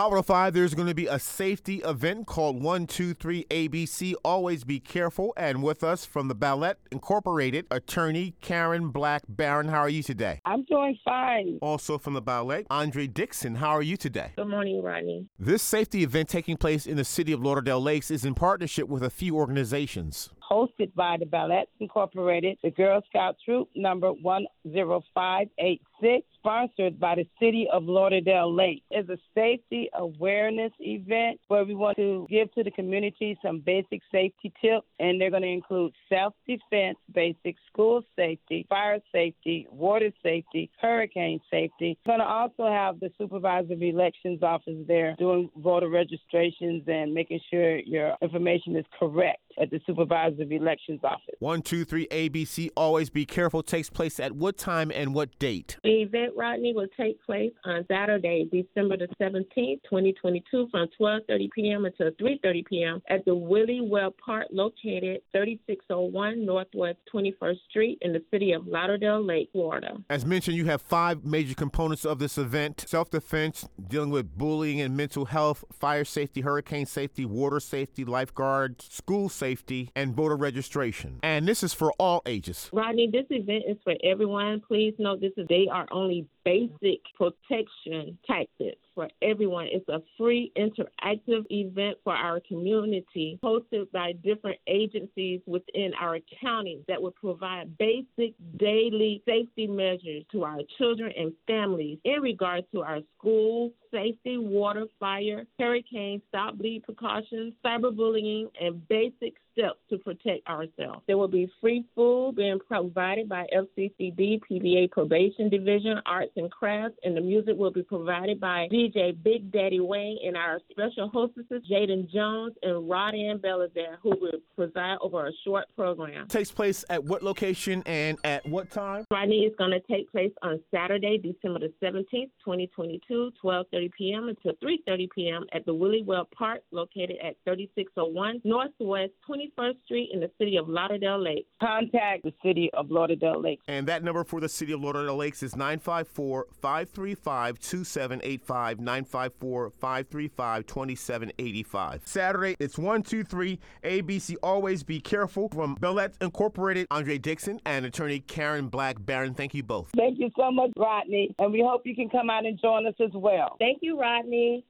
Hot 105, there's going to be a safety event called 123 ABC. Always be careful. And with us from the Ballet Incorporated, attorney Karen Black Barron. How are you today? I'm doing fine. Also from the Ballet, Andre Dixon. How are you today? Good morning, Rodney. This safety event taking place in the city of Lauderdale Lakes is in partnership with a few organizations. Hosted by the Ballets Incorporated, the Girl Scout Troop number 10586, sponsored by the city of Lauderdale Lake. It's a safety awareness event where we want to give to the community some basic safety tips, and they're going to include self defense, basic school safety, fire safety, water safety, hurricane safety. We're going to also have the supervisor of elections office there doing voter registrations and making sure your information is correct at the supervisor of elections office. 123 ABC, always be careful, takes place at what time and what date? The event, Rodney, will take place on Saturday, December the 17th, 2022, from 12:30 p.m. until 3:30 p.m. at the Willie Webb Park, located 3601 Northwest 21st Street in the city of Lauderdale Lake, Florida. As mentioned, you have five major components of this event self defense, dealing with bullying and mental health, fire safety, hurricane safety, water safety, lifeguards, school safety, and voter registration. And this is for all ages. Rodney, this event is for everyone. Please note this is they are only basic protection tactics for everyone. It's a free interactive event for our community hosted by different agencies within our county that will provide basic daily safety measures to our children and families in regard to our school safety, water, fire, hurricane, stop bleed precautions, cyberbullying, and basic steps to protect ourselves. There will be free food being provided by FCCD, PBA Probation Division, Arts and Crafts, and the music will be provided by DJ Big Daddy Wayne and our special hostesses, Jaden Jones and Rod Ann Belizaire, who will preside over a short program. Takes place at what location and at what time? Rodney is going to take place on Saturday, December the 17th, 2022, 12:30 p.m. until 3:30 p.m. at the Willie Webb Park, located at 3601 Northwest 21st Street in the city of Lauderdale Lakes. Contact the city of Lauderdale Lakes. And that number for the city of Lauderdale Lakes is 954 535 2785. 954 535 2785. Saturday, it's 123 ABC. Always be careful. From Bellet Incorporated, Andre Dixon and attorney Karen Black Barron. Thank you both. Thank you so much, Rodney, and we hope you can come out and join us as well. Thank you, Rodney.